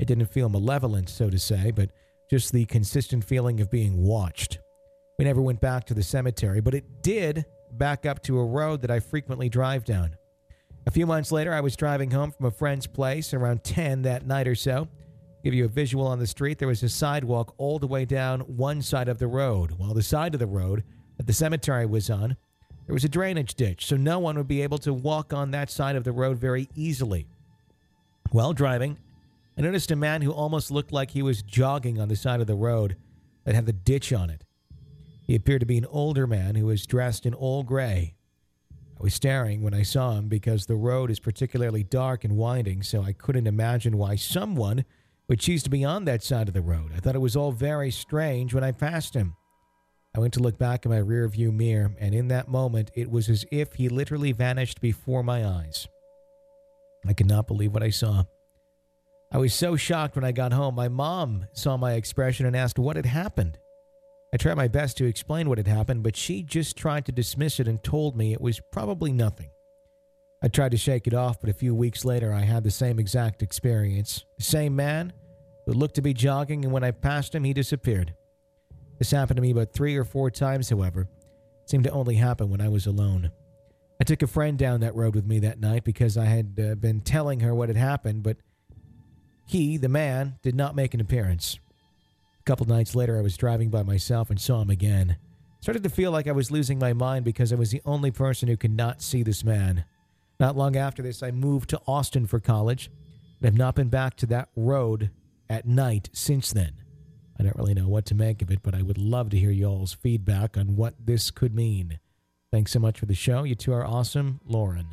It didn't feel malevolent, so to say, but just the consistent feeling of being watched. We never went back to the cemetery, but it did back up to a road that I frequently drive down. A few months later, I was driving home from a friend's place around 10 that night or so. Give you a visual on the street, there was a sidewalk all the way down one side of the road, while the side of the road that the cemetery was on, there was a drainage ditch, so no one would be able to walk on that side of the road very easily. While driving, I noticed a man who almost looked like he was jogging on the side of the road that had the ditch on it. He appeared to be an older man who was dressed in all gray. I was staring when I saw him because the road is particularly dark and winding, so I couldn't imagine why someone would choose to be on that side of the road. I thought it was all very strange when I passed him. I went to look back in my rearview mirror, and in that moment, it was as if he literally vanished before my eyes. I could not believe what I saw. I was so shocked when I got home. My mom saw my expression and asked what had happened. I tried my best to explain what had happened, but she just tried to dismiss it and told me it was probably nothing. I tried to shake it off, but a few weeks later I had the same exact experience. The same man who looked to be jogging, and when I passed him, he disappeared. This happened to me about three or four times, however. It seemed to only happen when I was alone. I took a friend down that road with me that night because I had uh, been telling her what had happened, but he, the man, did not make an appearance. A couple nights later, I was driving by myself and saw him again. Started to feel like I was losing my mind because I was the only person who could not see this man. Not long after this, I moved to Austin for college and have not been back to that road at night since then. I don't really know what to make of it, but I would love to hear y'all's feedback on what this could mean. Thanks so much for the show. You two are awesome. Lauren,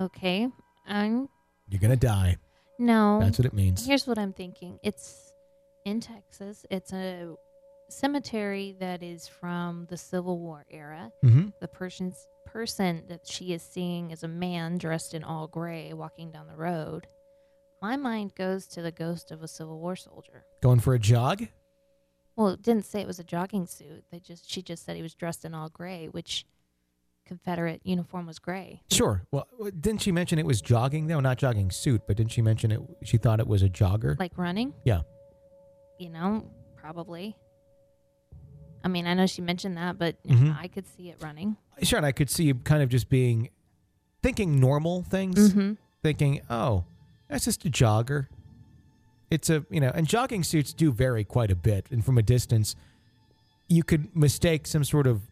Okay. I'm you're going to die. no. That's what it means. Here's what I'm thinking. It's in Texas. It's a cemetery that is from the Civil War era. Mm-hmm. The person's person that she is seeing is a man dressed in all gray walking down the road. My mind goes to the ghost of a Civil War soldier. Going for a jog? Well, it didn't say it was a jogging suit. They just she just said he was dressed in all gray, which Confederate uniform was gray. Sure. Well, didn't she mention it was jogging though? Not jogging suit, but didn't she mention it? She thought it was a jogger. Like running? yeah. You know, probably. I mean, I know she mentioned that, but Mhm. I could see it running. Sure. And I could see you kind of just being thinking normal things, Mm-hmm. thinking, oh, that's just a jogger. It's a, you know, and jogging suits do vary quite a bit. And from a distance, you could mistake some sort of,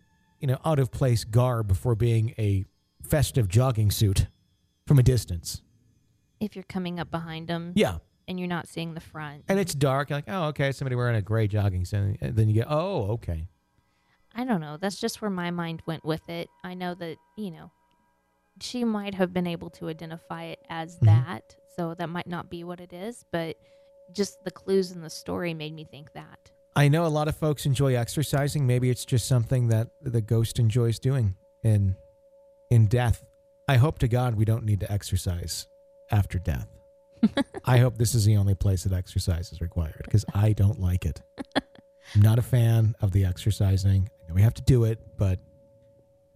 you know, out of place garb for being a festive jogging suit from a distance. If you're coming up behind them Yeah. and you're not seeing the front. And it's dark. You're like, oh, okay, somebody wearing a gray jogging suit. And then you get, oh, okay. I don't know. That's just where my mind went with it. I know that, you know, she might have been able to identify it as Mhm. that. So that might not be what it is, but just the clues in the story made me think that. I know a lot of folks enjoy exercising. Maybe it's just something that the ghost enjoys doing in in death. I hope to God we don't need to exercise after death. I hope this is the only place that exercise is required because I don't like it. I'm not a fan of the exercising. I know we have to do it, but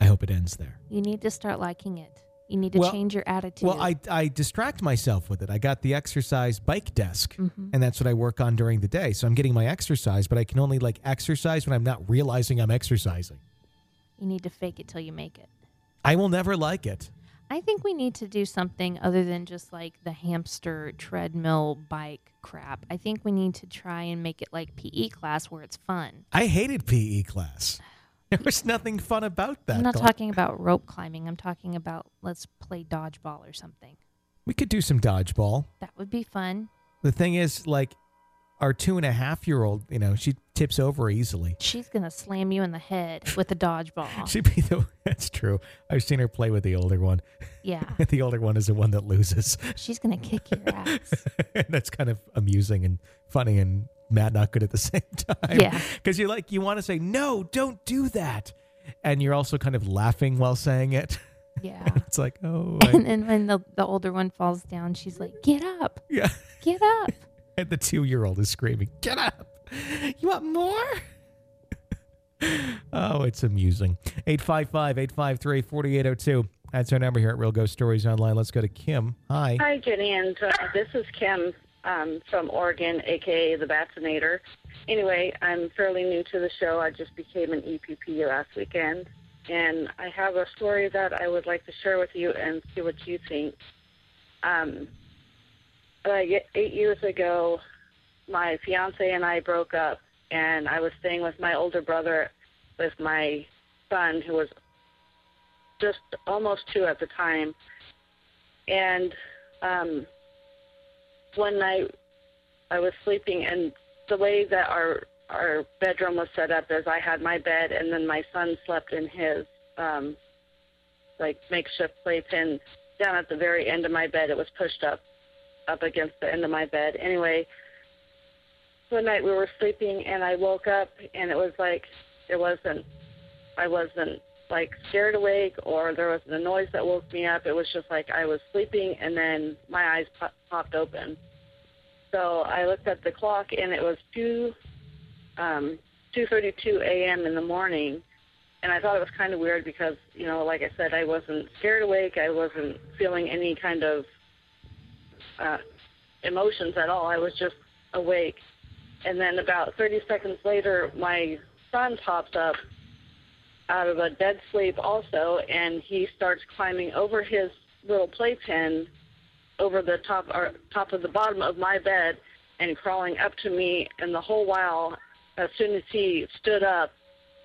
I hope it ends there. You need to start liking it. You need to Well- change your attitude. Well, I I distract myself with it. I got the exercise bike desk, Mhm. and that's what I work on during the day. So I'm getting my exercise, but I can only like exercise when I'm not realizing I'm exercising. You need to fake it till you make it. I will never like it. I think we need to do something other than just like the hamster treadmill bike crap. I think we need to try and make it like PE class where it's fun. I hated PE class. There was nothing fun about that. I'm not Dawn. talking about rope climbing. I'm talking about let's play dodgeball or something. We could do some dodgeball. That would be fun. The thing is, like, our two and a half year old, you know, she tips over easily. She's gonna slam you in the head with a dodgeball. She'd be the. That's true. I've seen her play with the older one. yeah, the older one is the one that loses. she's gonna kick your ass. and that's kind of amusing and funny and mad not good at the same time. Yeah. Because you're like, you want to say, no, don't do that. And you're also kind of laughing while saying it. Yeah. It's like, oh, I- And then when the, the older one falls down, she's like, "Get up, yeah. get up!" And the two year old is screaming, get up. You want more? oh, it's amusing. 855 853 4802. That's our number here at Real Ghost Stories Online. Let's go to Kim. Hi. Hi, Jenny, and uh, this is Kim um, from Oregon, aka the Vaccinator. Anyway, I'm fairly new to the show. I just became an EPP last weekend, and I have a story that I would like to share with you and see what you think. Um, like eight years ago, my fiance and I broke up, and I was staying with my older brother with my son, who was just almost two at the time. And um, one night I was sleeping, and the way that our our bedroom was set up is I had my bed, and then my son slept in his um, like makeshift playpen down at the very end of my bed. It was pushed up up against the end of my bed. Anyway, one night we were sleeping, and I woke up, and it was like it wasn't. I wasn't like scared awake or there wasn't a noise that woke me up. It was just like I was sleeping and then my eyes popped open. So I looked at the clock and it was two um 2:32 a.m. in the morning. And I thought it was kind of weird because, you know, like I said, I wasn't scared awake. I wasn't feeling any kind of uh, emotions at all. I was just awake. And then about 30 seconds later, my son pops up out of a dead sleep also, and he starts climbing over his little playpen over the top or top of the bottom of my bed and crawling up to me. And the whole while, as soon as he stood up,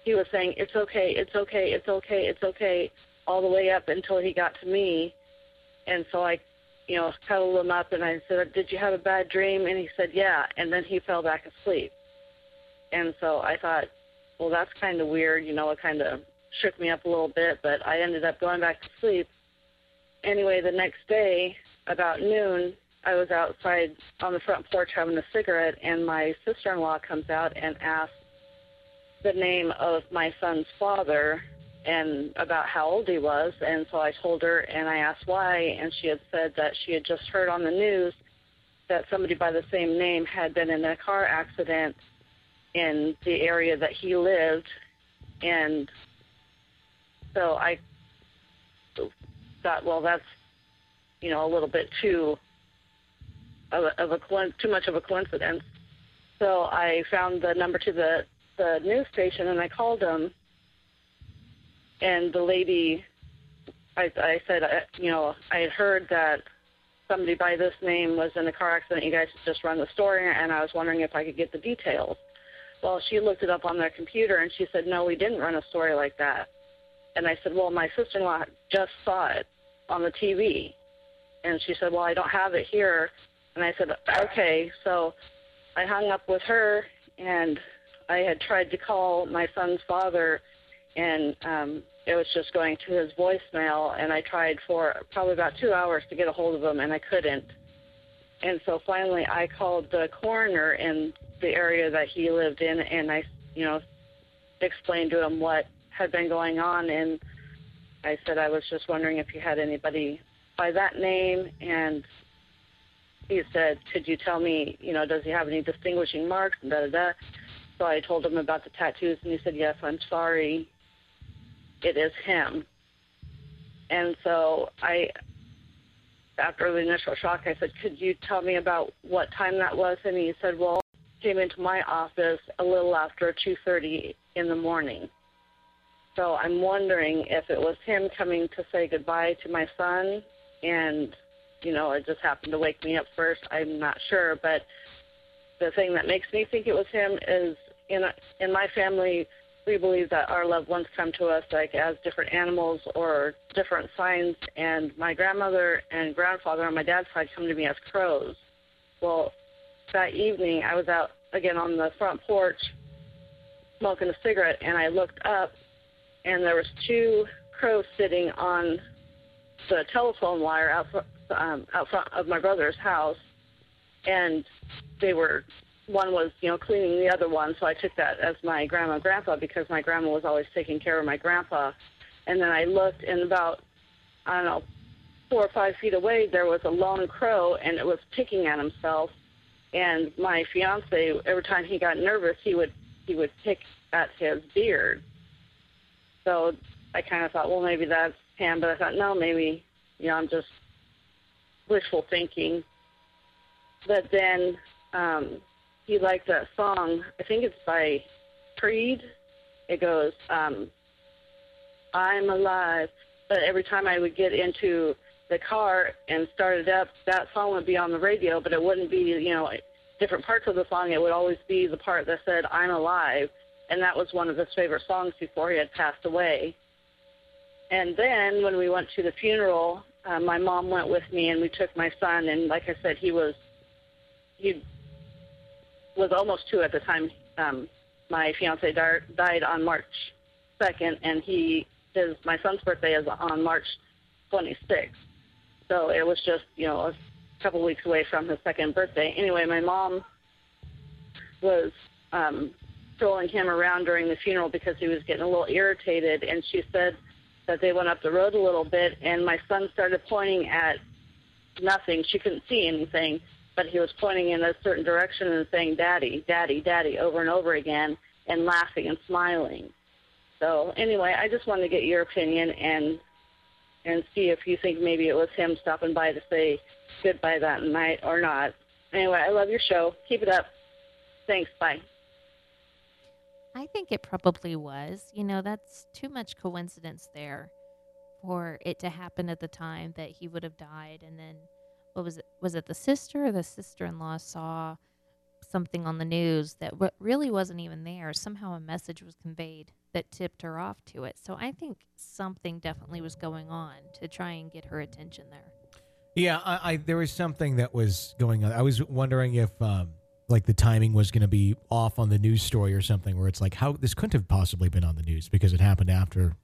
he was saying, "It's okay, it's okay, it's okay, it's okay," all the way up until he got to me. And so I, you know, cuddled him up and I said, "Did you have a bad dream?" And he said, "Yeah." And then he fell back asleep. And so I thought, well, that's kind of weird. You know, it kind of shook me up a little bit, but I ended up going back to sleep. Anyway, the next day, about noon, I was outside on the front porch having a cigarette, and my sister in law comes out and asks the name of my son's father and about how old he was. And so I told her, and I asked why, and she had said that she had just heard on the news that somebody by the same name had been in a car accident in the area that he lived, and so I thought, well, that's you know a little bit too of a, of a too much of a coincidence. So I found the number to the the news station and I called them, and the lady, I, I said, uh, you know, I had heard that somebody by this name was in a car accident. You guys just run the story, and I was wondering if I could get the details. Well, she looked it up on their computer and she said, no, we didn't run a story like that. And I said, well, my sister-in-law just saw it on the TV. And she said, well, I don't have it here. And I said, okay. So I hung up with her, and I had tried to call my son's father, and um, it was just going to his voicemail. And I tried for probably about two hours to get a hold of him, and I couldn't. And so finally, I called the coroner in the area that he lived in, and I, you know, explained to him what had been going on. And I said I was just wondering if you had anybody by that name, and he said, "Could you tell me, you know, does he have any distinguishing marks?" And da da da. So I told him about the tattoos, and he said, "Yes, I'm sorry, it is him." And so I, after the initial shock, I said, "Could you tell me about what time that was?" And he said, "Well, came into my office a little after 2:30 in the morning." So I'm wondering if it was him coming to say goodbye to my son, and you know, it just happened to wake me up first. I'm not sure, but the thing that makes me think it was him is in in my family we believe that our loved ones come to us like as different animals or different signs and my grandmother and grandfather on my dad's side come to me as crows well that evening, I was out again on the front porch smoking a cigarette, and I looked up, and there was two crows sitting on the telephone wire out um, out front of my brother's house, and they were one was you know cleaning the other one, so I took that as my grandma and grandpa because my grandma was always taking care of my grandpa, and then I looked and about I don't know four or five feet away there was a lone crow and it was picking at himself, and my fiance every time he got nervous he would he would pick at his beard. So I kind of thought, well, maybe that's him, but I thought, no, maybe, you know, I'm just wishful thinking. But then um, he liked that song. I think it's by Creed. It goes, um, I'm alive. But every time I would get into the car and start it up, that song would be on the radio, but it wouldn't be, you know, different parts of the song. It would always be the part that said, I'm alive and that was one of his favorite songs before he had passed away. And then when we went to the funeral, uh, my mom went with me, and we took my son. And like I said, he was he was almost two at the time. Um, my fiance di- died on March second, and he his my son's birthday is on March 26th. So it was just you know a couple weeks away from his second birthday. Anyway, my mom was um, strolling him around during the funeral because he was getting a little irritated. And she said that they went up the road a little bit, and my son started pointing at nothing. She couldn't see anything, but he was pointing in a certain direction and saying, Daddy, Daddy, Daddy, over and over again, and laughing and smiling. So anyway, I just wanted to get your opinion and and see if you think maybe it was him stopping by to say goodbye that night or not. Anyway, I love your show. Keep it up. Thanks. Bye. I think it probably was. You know, that's too much coincidence there for it to happen at the time that he would have died. And then, what was it? Was it the sister or the sister in law saw something on the news that w- really wasn't even there? Somehow a message was conveyed that tipped her off to it. So I think something definitely was going on to try and get her attention there. Yeah, I, I there was something that was going on. I was wondering if um, like the timing was going to be off on the news story or something where it's like how this couldn't have possibly been on the news because it happened after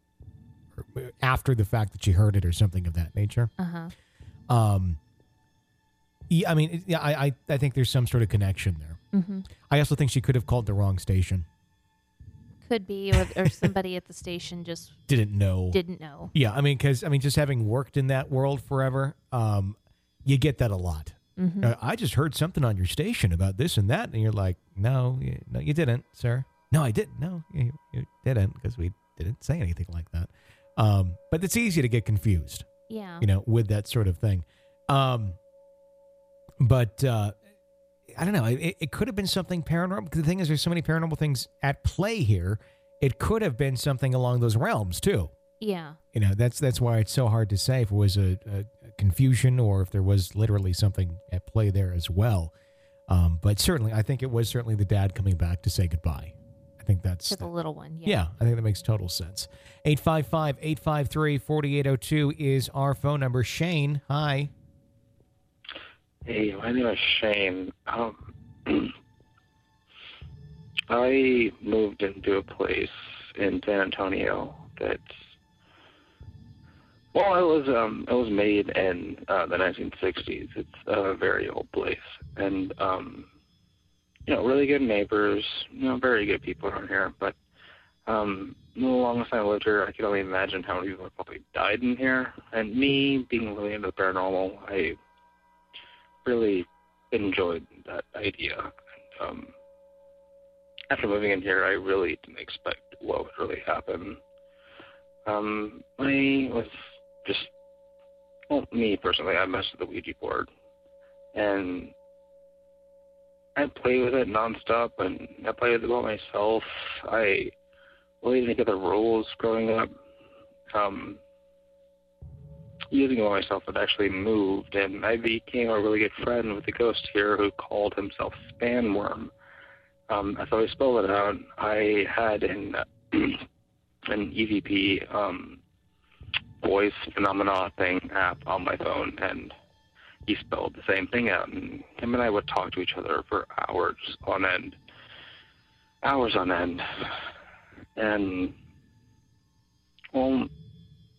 after the fact that she heard it or something of that nature. Uh huh. Um, yeah, I mean, yeah, I, I I think there's some sort of connection there. Mm-hmm. I also think she could have called the wrong station. Could be, or, or somebody at the station just Didn't know. didn't know. Yeah, I mean, because I mean, just having worked in that world forever, um, you get that a lot. Mm-hmm. Uh, I just heard something on your station about this and that, and you're like, no, you, no, you didn't, sir. No, I didn't. No, you, you didn't, because we didn't say anything like that. Um, but it's easy to get confused, Yeah. you know, with that sort of thing. Um, but uh, I don't know. It, it could have been something paranormal. The thing is, there's so many paranormal things at play here. It could have been something along those realms too. Yeah. You know, that's that's why it's so hard to say if it was a, a confusion or if there was literally something at play there as well. Um, but certainly, I think it was certainly the dad coming back to say goodbye. I think that's To the little one. Yeah. yeah, I think that makes total sense. 855 853 4802 is our phone number. Shane, hi. Hey, my name is Shane. Um, I moved into a place in San Antonio that's well, it was um it was made in uh, the 1960s. It's a very old place, and um, you know, really good neighbors. You know, very good people around here. But um, the longest I lived here, I can only imagine how many people probably died in here. And me being really into the paranormal, I really enjoyed that idea. And, um, after moving in here, I really didn't expect what would really happen. Um, I was just, well, me personally, I messed with the Ouija board, and I play with it nonstop, and I play with it by myself. I really didn't get the rules growing up. Um, using it by myself, it actually moved, and I became a really good friend with a ghost here who called himself Spanworm. Um, as I spelled it out, I had an an EVP um, voice phenomena thing app on my phone, and he spelled the same thing out, and him and I would talk to each other for hours on end, hours on end, and well,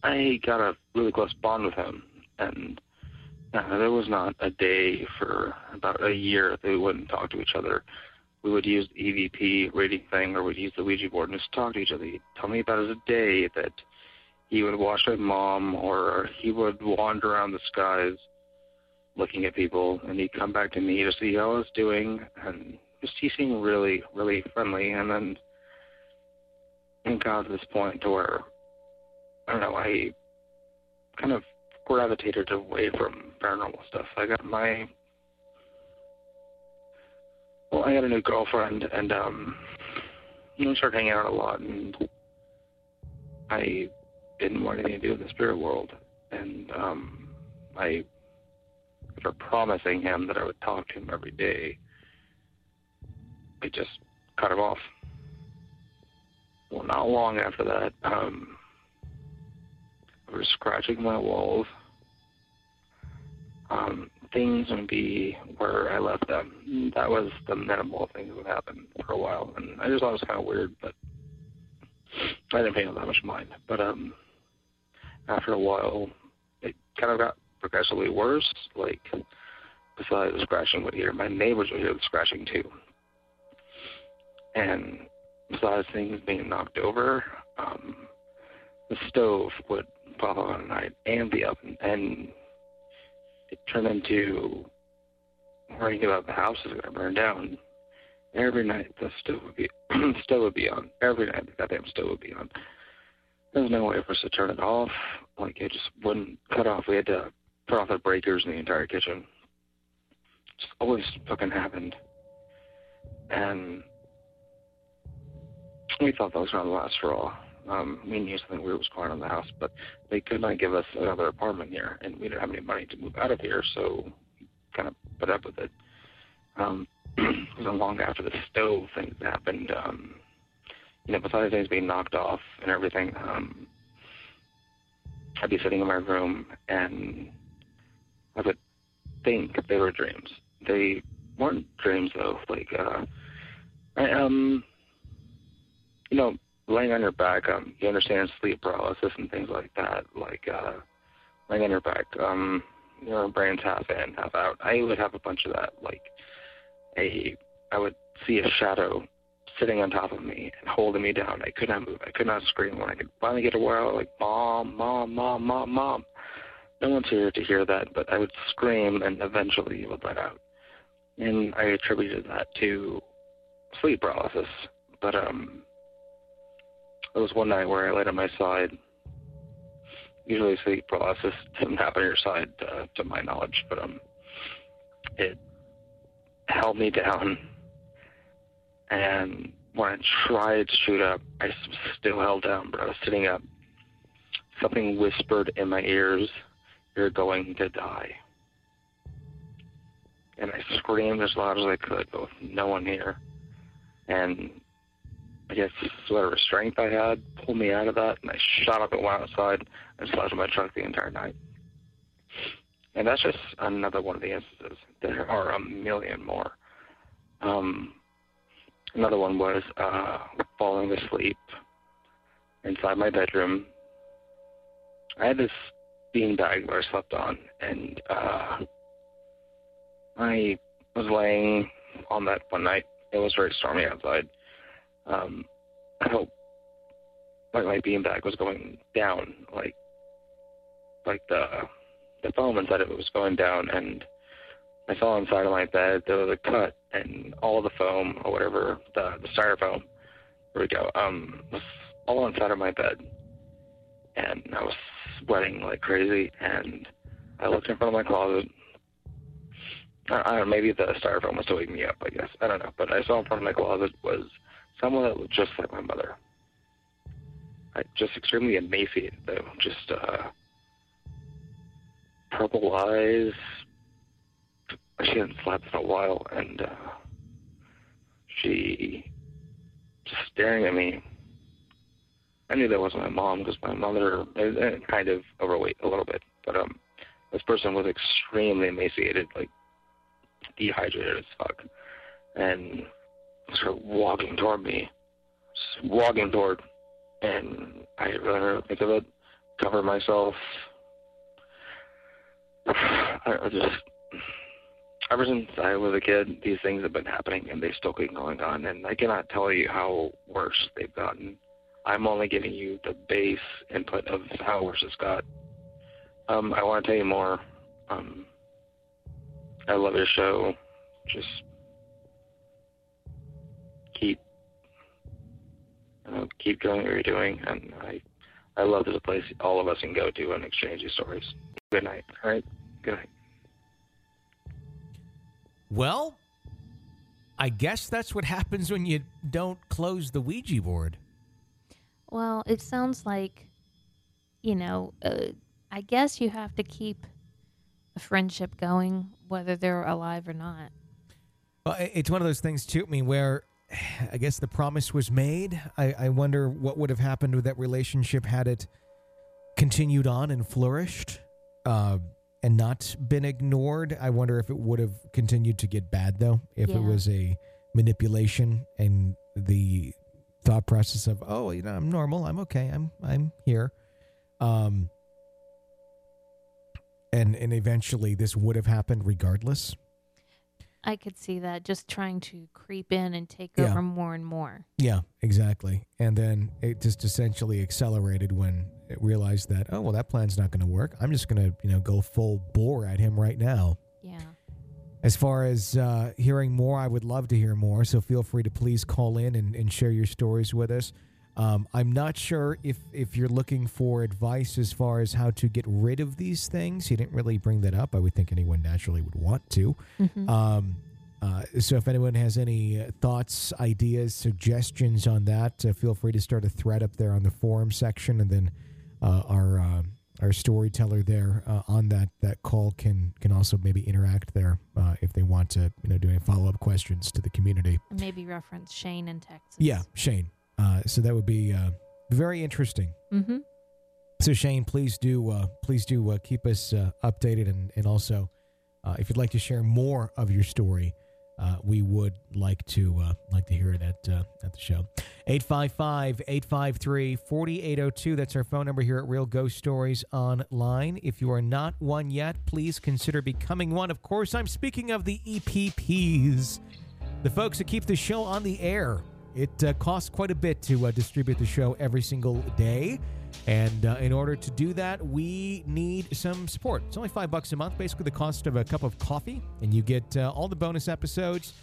I got a really close bond with him, and uh, there was not a day for about a year that we wouldn't talk to each other. We would use the EVP rating thing, or we'd use the Ouija board and just talk to each other. He'd tell me about his day that he would watch my mom, or he would wander around the skies looking at people, and he'd come back to me to see how I was doing, and just he seemed really, really friendly. And then it got to this point to where I don't know, I kind of gravitated away from paranormal stuff. I got my well, I got a new girlfriend, and um, know, started hanging out a lot, and I didn't want anything to do with the spirit world, and um, I, after promising him that I would talk to him every day, I just cut him off. Well, not long after that, um, I was scratching my walls. Um, things would be where I left them. That was the minimal things that would happen for a while, and I just thought it was kind of weird, but I didn't pay that much mind. But um, after a while, it kind of got progressively worse. Like, besides the scratching, would hear my neighbors would hear the scratching too, and besides things being knocked over, um, the stove would pop on at night and the oven, and it turned into worrying about the house is going to burn down. Every night the stove would be stove would be on. Every night the goddamn stove would be on. There was no way for us to turn it off. Like it just wouldn't cut off. We had to put off the breakers in the entire kitchen. Just always fucking happened. And we thought that was going to last for all. Um, we knew something weird was going on in the house, but they could not give us another apartment here, and we didn't have any money to move out of here, so we kind of put up with it. Um, it wasn't long after the stove thing happened. Um, you know, besides things being knocked off and everything, um, I'd be sitting in my room and I would think they were dreams. They weren't dreams though. Like, uh, I um, you know, laying on your back, um, you understand sleep paralysis and things like that. Like, uh, laying on your back, um, your brain's half in, half out. I would have a bunch of that. Like, a, I would see a shadow sitting on top of me and holding me down. I could not move. I could not scream. When I could finally get a word, like mom, mom, mom, mom, mom. No one's here to hear that, but I would scream and eventually it would let out. And I attributed that to sleep paralysis. But um there was one night where I laid on my side. Usually sleep paralysis doesn't happen on your side, uh, to my knowledge, but um, it held me down. And when I tried to shoot up, I still held down, but I was sitting up. Something whispered in my ears, "You're going to die." And I screamed as loud as I could, but with no one here. And I guess whatever strength I had pulled me out of that, and I shot up and went outside and slept in my truck the entire night. And that's just another one of the instances. There are a million more. Um, another one was uh, falling asleep inside my bedroom. I had this bean bag that I slept on, and uh, I was laying on that one night. It was very stormy outside um, I felt like my beanbag was going down, like like the the foam inside of it was going down, and I saw inside of my bed there was a cut, and all of the foam or whatever the the styrofoam, there we go, um, was all inside of my bed, and I was sweating like crazy, and I looked in front of my closet. I, I don't know, maybe the styrofoam was still waking me up, I guess. I don't know. But I saw in front of my closet was someone that looked just like my mother. I just extremely emaciated though, just uh purple eyes. She hadn't slept in a while, and uh, she just staring at me. I knew that wasn't my mom because my mother is kind of overweight a little bit, but um, this person was extremely emaciated, like dehydrated as fuck, and started walking toward me, just walking toward, and I really think of it. Cover myself. I just ever since I was a kid, these things have been happening and they still keep going on. And I cannot tell you how worse they've gotten. I'm only giving you the base input of how worse it's got. Um, I want to tell you more. Um, I love your show. Just keep, you know, keep doing what you're doing, and I, I love this place all of us can go to and exchange these stories. Good night. All right. Good night. Well, I guess that's what happens when you don't close the Ouija board. Well, it sounds like, you know, uh, I guess you have to keep a friendship going, whether they're alive or not. Well, it's one of those things too. I mean, where I guess the promise was made. I, I wonder what would have happened with that relationship had it continued on and flourished, uh, and not been ignored. I wonder if it would have continued to get bad though, if it was a manipulation and the thought process of, oh, you know, I'm normal, I'm okay, I'm I'm here, um, and and eventually this would have happened regardless. I could see that just trying to creep in and take Yeah. over more and more. Yeah, exactly. And then it just essentially accelerated when realized that, oh, well, that plan's not going to work. I'm just going to, you know, go full bore at him right now. Yeah. As far as uh, hearing more, I would love to hear more. So feel free to please call in and, and share your stories with us. Um, I'm not sure if, if you're looking for advice as far as how to get rid of these things. You didn't really bring that up. I would think anyone naturally would want to. Um, uh, so if anyone has any uh, thoughts, ideas, suggestions on that, uh, feel free to start a thread up there on the forum section, and then our uh, our storyteller there uh, on that that call can can also maybe interact there uh, if they want to you know do any follow up questions to the community. Maybe reference Shane in Texas. Yeah, Shane. Uh, so that would be uh, very interesting. Mm-hmm. So Shane, please do uh, please do uh, keep us uh, updated, and and also uh, if you'd like to share more of your story, uh, we would like to uh, like to hear it at uh, at the show. 855-853-4802. That's our phone number here at Real Ghost Stories Online. If you are not one yet, please consider becoming one. Of course, I'm speaking of the EPPs, the folks that keep the show on the air. It uh, costs quite a bit to uh, distribute the show every single day. And uh, in order to do that, we need some support. It's only five bucks a month, basically the cost of a cup of coffee, and you get uh, all the bonus episodes,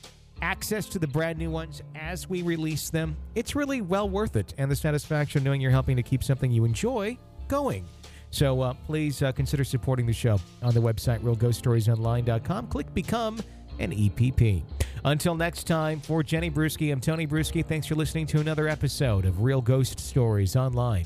access to the brand new ones as we release them. It's really well worth it, and the satisfaction knowing you're helping to keep something you enjoy going. So uh, please uh, consider supporting the show on the website realghoststoriesonline.com. Click Become an EPP. Until next time, for Jenny Brueski, I'm Tony Brueski. Thanks for listening to another episode of Real Ghost Stories Online.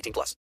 18 plus.